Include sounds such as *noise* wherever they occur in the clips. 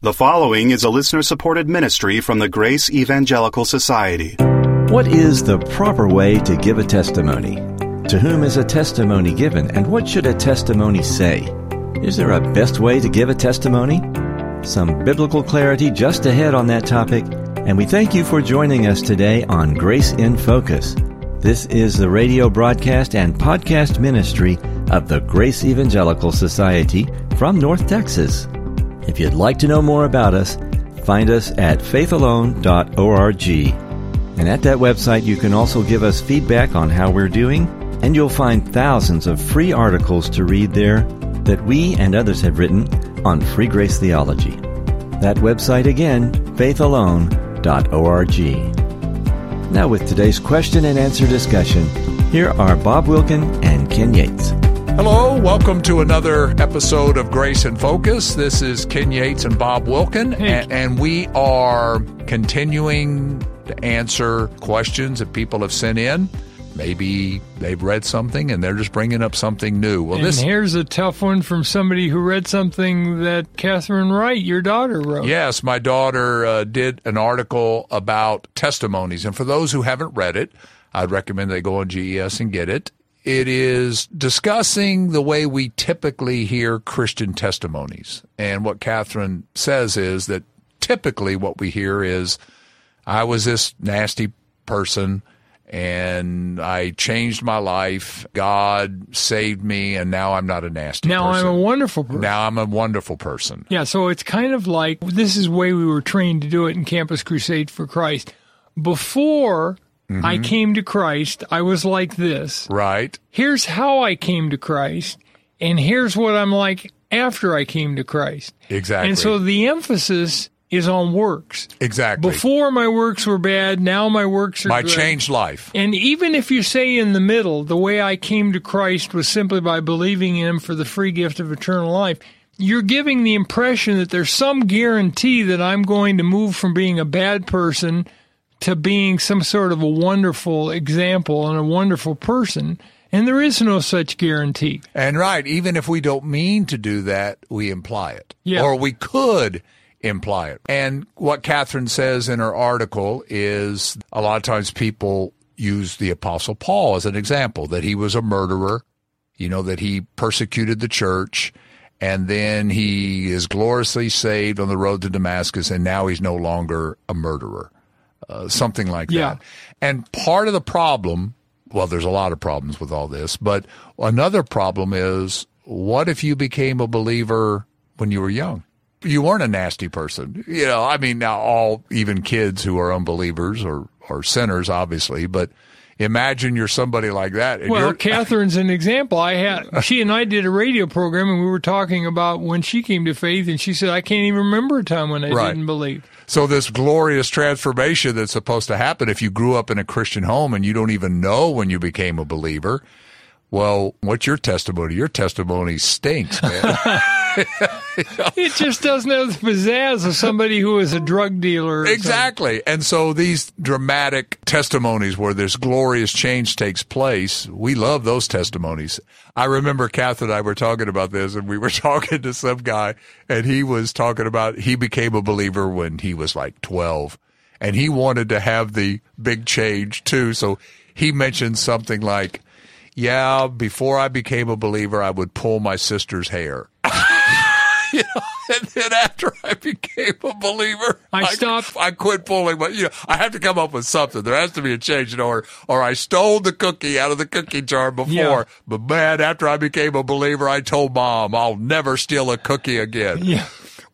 The following is a listener supported ministry from the Grace Evangelical Society. What is the proper way to give a testimony? To whom is a testimony given, and what should a testimony say? Is there a best way to give a testimony? Some biblical clarity just ahead on that topic, and we thank you for joining us today on Grace in Focus. This is the radio broadcast and podcast ministry of the Grace Evangelical Society from North Texas. If you'd like to know more about us, find us at faithalone.org. And at that website, you can also give us feedback on how we're doing, and you'll find thousands of free articles to read there that we and others have written on free grace theology. That website again, faithalone.org. Now, with today's question and answer discussion, here are Bob Wilkin and Ken Yates. Hello, welcome to another episode of Grace in Focus. This is Ken Yates and Bob Wilkin, and, and, we are continuing to answer questions that people have sent in. Maybe they've read something and they're just bringing up something new. Well, and this here's a tough one from somebody who read something that Catherine Wright, your daughter, wrote. Yes, my daughter uh, did an article about testimonies, and for those who haven't read it, I'd recommend they go on GES and get it. It is discussing the way we typically hear Christian testimonies. And what Catherine says is that typically what we hear is, I was this nasty person and I changed my life. God saved me, and now I'm not a nasty now person. I'm a wonderful person. Now I'm a wonderful person. Yeah, so it's kind of like this is the way we were trained to do it in Campus Crusade for Christ. Before Mm-hmm. I came to Christ. I was like this. Right. Here's how I came to Christ, and here's what I'm like after I came to Christ. Exactly. And so the emphasis is on works. Exactly. Before my works were bad, now my works are my good. changed life. And even if you say in the middle, the way I came to Christ was simply by believing in Him for the free gift of eternal life, you're giving the impression that there's some guarantee that I'm going to move from being a bad person to being some sort of a wonderful example and a wonderful person. And there is no such guarantee. And right, even if we don't mean to do that, we imply it. Yeah. Or we could imply it. And what Catherine says in her article is a lot of times people use the Apostle Paul as an example that he was a murderer, you know, that he persecuted the church. And then he is gloriously saved on the road to Damascus, and now he's no longer a murderer. Uh, something like yeah. that. And part of the problem, well, there's a lot of problems with all this, but another problem is what if you became a believer when you were young? You weren't a nasty person. You know, I mean, now all, even kids who are unbelievers or, or sinners, obviously, but imagine you're somebody like that. well, *laughs* Catherine's an example. I had *laughs* she and I did a radio program, and we were talking about when she came to faith, and she said, "I can't even remember a time when I right. didn't believe." So this glorious transformation that's supposed to happen if you grew up in a Christian home and you don't even know when you became a believer. Well, what's your testimony? Your testimony stinks, man. *laughs* it just doesn't have the pizzazz of somebody who is a drug dealer. Exactly. And so these dramatic testimonies where this glorious change takes place, we love those testimonies. I remember Kath and I were talking about this and we were *laughs* talking to some guy and he was talking about he became a believer when he was like 12 and he wanted to have the big change too. So he mentioned something like, yeah, before I became a believer, I would pull my sister's hair. *laughs* you know, and then after I became a believer, I stopped. I, I, quit pulling, but you know, I have to come up with something. There has to be a change, you know, or or I stole the cookie out of the cookie jar before. Yeah. But man, after I became a believer, I told mom I'll never steal a cookie again. Yeah.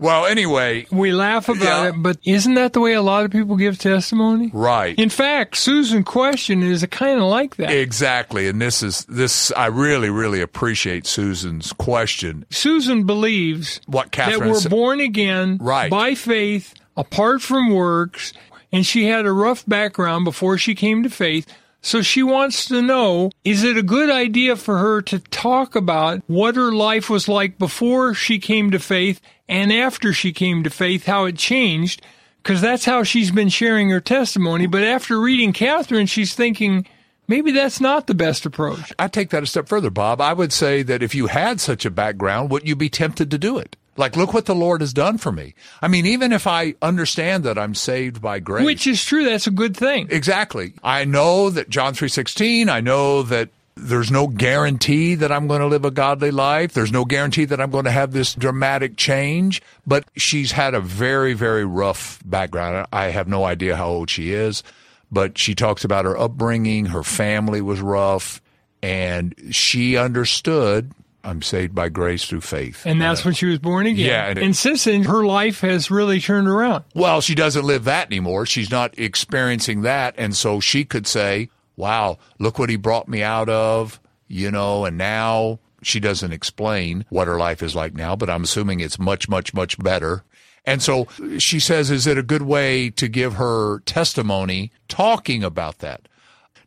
Well, anyway, we laugh about yeah. it, but isn't that the way a lot of people give testimony? Right. In fact, Susan's question is kind of like that. Exactly, and this is this. I really, really appreciate Susan's question. Susan believes what Catherine that we're said. born again right. by faith, apart from works, and she had a rough background before she came to faith. So she wants to know is it a good idea for her to talk about what her life was like before she came to faith and after she came to faith, how it changed? Because that's how she's been sharing her testimony. But after reading Catherine, she's thinking, maybe that's not the best approach. I take that a step further, Bob. I would say that if you had such a background, would you be tempted to do it? Like, look what the Lord has done for me. I mean, even if I understand that I'm saved by grace. Which is true. That's a good thing. Exactly. I know that John 3.16, I know that there's no guarantee that I'm going to live a godly life. There's no guarantee that I'm going to have this dramatic change. But she's had a very, very rough background. I have no idea how old she is, but she talks about her upbringing. Her family was rough, and she understood. I'm saved by grace through faith. And that's uh, when she was born again. Yeah, and And, since then, her life has really turned around. Well, she doesn't live that anymore. She's not experiencing that. And so she could say, wow, look what he brought me out of, you know, and now she doesn't explain what her life is like now, but I'm assuming it's much, much, much better. And so she says, is it a good way to give her testimony talking about that?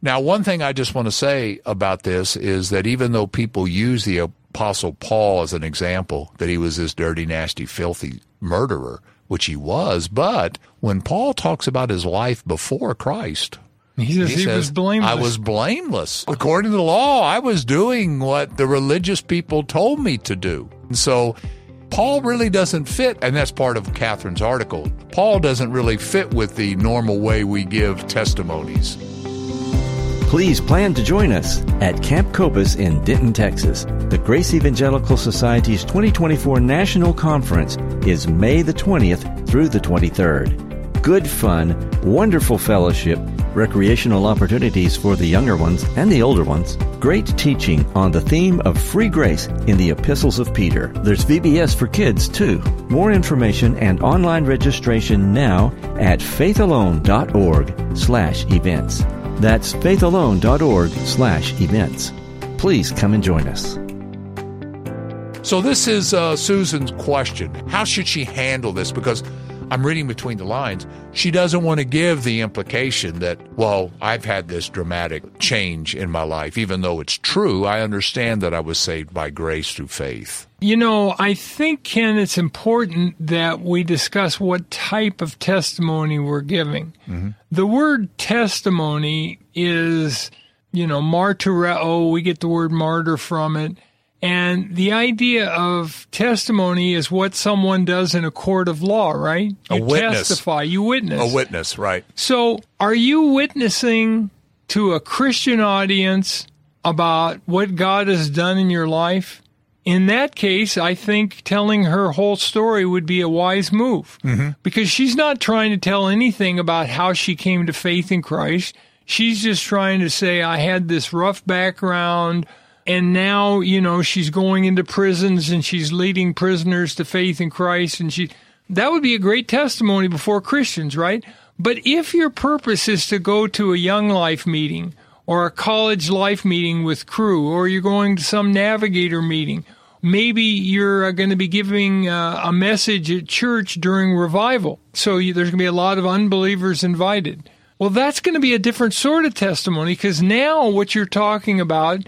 Now, one thing I just want to say about this is that even though people use the Apostle Paul as an example, that he was this dirty, nasty, filthy murderer, which he was, but when Paul talks about his life before Christ, He says he, says, was blameless. I was blameless. According to the law, I was doing what the religious people told me to do. And so Paul really doesn't fit, and that's part of Catherine's article. Paul doesn't really fit with the normal way we give testimonies. Please plan to join us at Camp Copass in Denton, Texas. The Grace Evangelical Society's 2024 National Conference is May the 20th through the 23rd. Good fun, wonderful fellowship, recreational opportunities for the younger ones and the older ones, great teaching on the theme of free grace in the epistles of Peter. There's VBS for kids too. More information and online registration now at faithalone.org slash events. That's faithalone.org slash events. Please come and join us. So this is uh, Susan's question. How should she handle this? Because I'm reading between the lines. She doesn't want to give the implication that, well, I've had this dramatic change in my life. Even though it's true, I understand that I was saved by grace through faith. You know, I think, Ken, it's important that we discuss what type of testimony we're giving. Mm-hmm. The word testimony is, you know, martyreo. Uh, oh, we get the word martyr from it. And the idea of testimony is what someone does in a court of law, right? A You witness. testify, you witness. A witness, right? So, are you witnessing to a Christian audience about what God has done in your life? In that case, I think telling her whole story would be a wise move mm-hmm. because she's not trying to tell anything about how she came to faith in Christ. She's just trying to say, I had this rough background and now, you know, she's going into prisons and she's leading prisoners to faith in Christ and she that would be a great testimony before Christians, right? But if your purpose is to go to a young life meeting or a college life meeting with Cru or you're going to some navigator meeting, maybe you're going to be giving uh, a message at church during revival. So there's going to be a lot of unbelievers invited. Well, that's going to be a different sort of testimony because now what you're talking about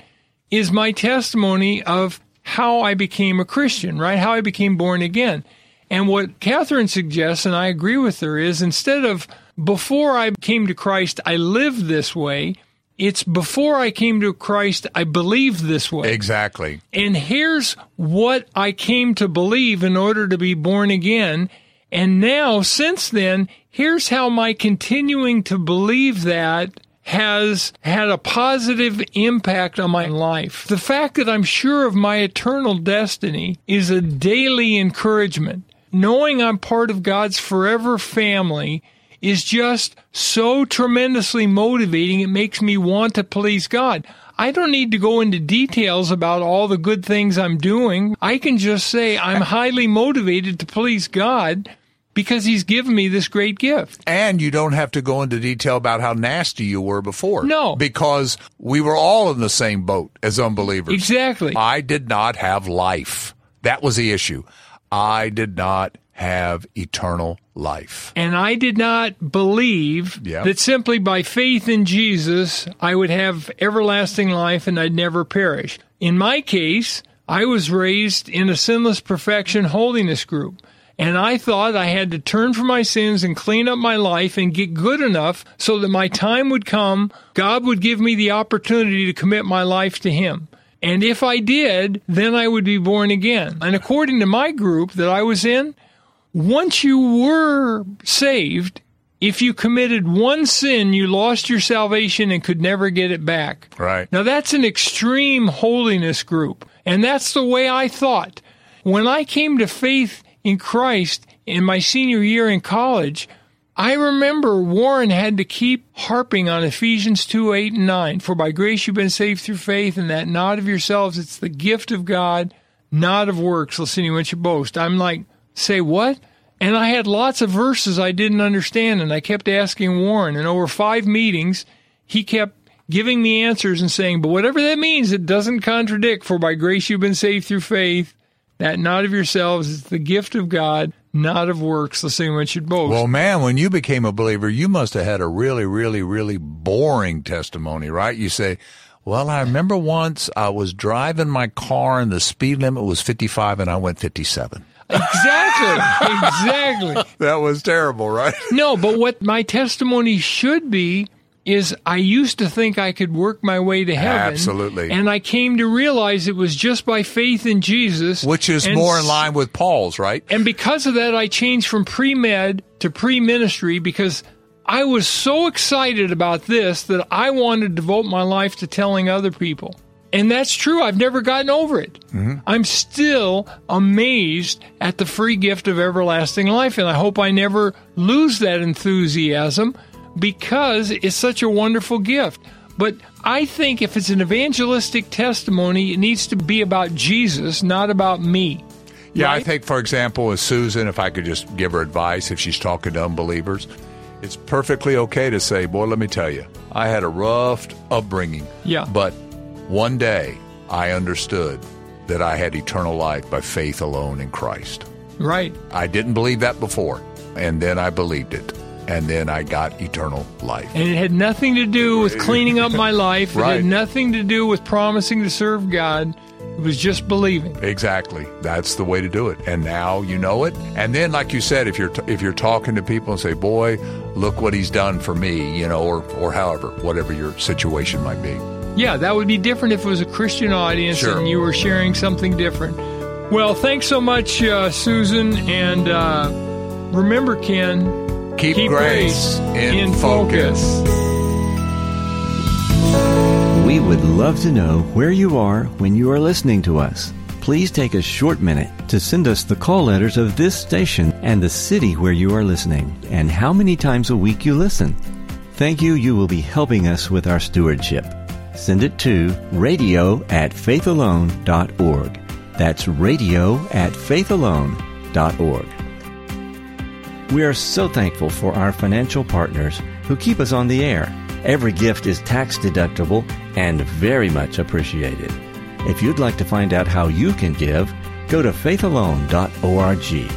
is my testimony of how I became a Christian, right? How I became born again. And what Catherine suggests, and I agree with her, is instead of before I came to Christ, I lived this way, it's before I came to Christ, I believed this way. Exactly. And here's what I came to believe in order to be born again. And now, since then, here's how my continuing to believe that has had a positive impact on my life. The fact that I'm sure of my eternal destiny is a daily encouragement. Knowing I'm part of God's forever family is just so tremendously motivating. It makes me want to please God. I don't need to go into details about all the good things I'm doing. I can just say I'm highly motivated to please God because He's given me this great gift. And you don't have to go into detail about how nasty you were before. No. Because we were all in the same boat as unbelievers. Exactly. I did not have life. That was the issue. I did not have eternal life. And I did not believe Yeah. that simply by faith in Jesus, I would have everlasting life and I'd never perish. In my case, I was raised in a sinless perfection holiness group. And I thought I had to turn from my sins and clean up my life and get good enough so that my time would come, God would give me the opportunity to commit my life to Him. And if I did, then I would be born again. And according to my group that I was in, once you were saved, if you committed one sin, you lost your salvation and could never get it back. Right. Now that's an extreme holiness group. And that's the way I thought. When I came to faith in Christ in my senior year in college, I remember Warren had to keep harping on Ephesians 2 8 and 9. For by grace you've been saved through faith, and that not of yourselves, it's the gift of God, not of works, lest anyone should boast. I'm like, say what? And I had lots of verses I didn't understand, and I kept asking Warren. And over five meetings, he kept giving me answers and saying, But whatever that means, it doesn't contradict. For by grace you've been saved through faith, that not of yourselves, is the gift of God, not of works, lest anyone should boast. Well, man, when you became a believer, you must have had a really, really, really boring testimony, right? You say, well, I remember once I was driving my car and the speed limit was 55 and I went 57. Exactly. exactly. *laughs* That was terrible, right? No, but what my testimony should be is I used to think I could work my way to heaven. Absolutely. And I came to realize it was just by faith in Jesus. Which is And more in line with Paul's, right? And because of that, I changed from pre med to pre ministry because I was so excited about this that I wanted to devote my life to telling other people. And that's true. I've never gotten over it. Mm-hmm. I'm still amazed at the free gift of everlasting life. And I hope I never lose that enthusiasm because it's such a wonderful gift. But I think if it's an evangelistic testimony, it needs to be about Jesus, not about me. Yeah, I think, for example, with Susan, if I could just give her advice if she's talking to unbelievers, it's perfectly okay to say, Boy, let me tell you, I had a rough upbringing. Yeah. But one day I understood that I had eternal life by faith alone in Christ. Right. I didn't believe that before, and then I believed it, and then I got eternal life. And it had nothing to do with cleaning up my *laughs* life. It Right. had nothing to do with promising to serve God. It was just believing. Exactly. That's the way to do it. And now you know it. And then, like you said, if you're t- if you're talking to people and say, "Boy, look what he's done for me," you know, or or however, whatever your situation might be. Yeah, that would be different if it was a Christian audience Sure. and you were sharing something different. Well, thanks so much, uh, Susan. And uh, remember, Ken, Keep, grace, in, focus. We would love to know where you are when you are listening to us. Please take a short minute to send us the call letters of this station and the city where you are listening and how many times a week you listen. Thank you. You will be helping us with our stewardship. Send it to radio at faithalone.org. That's radio at faithalone.org. We are so thankful for our financial partners who keep us on the air. Every gift is tax deductible and very much appreciated. If you'd like to find out how you can give, go to faithalone.org.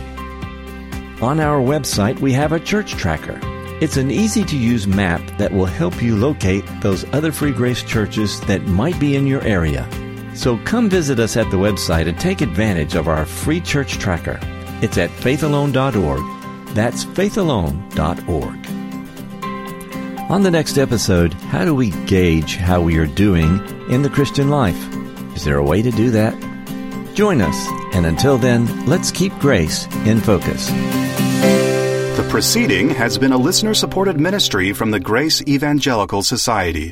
On our website, we have a church tracker. It's an easy to use map that will help you locate those other free grace churches that might be in your area. So come visit us at the website and take advantage of our free church tracker. It's at faithalone.org. That's faithalone.org. On the next episode, how do we gauge how we are doing in the Christian life? Is there a way to do that? Join us, and until then, let's keep grace in focus. The proceeding has been a listener supported ministry from the Grace Evangelical Society.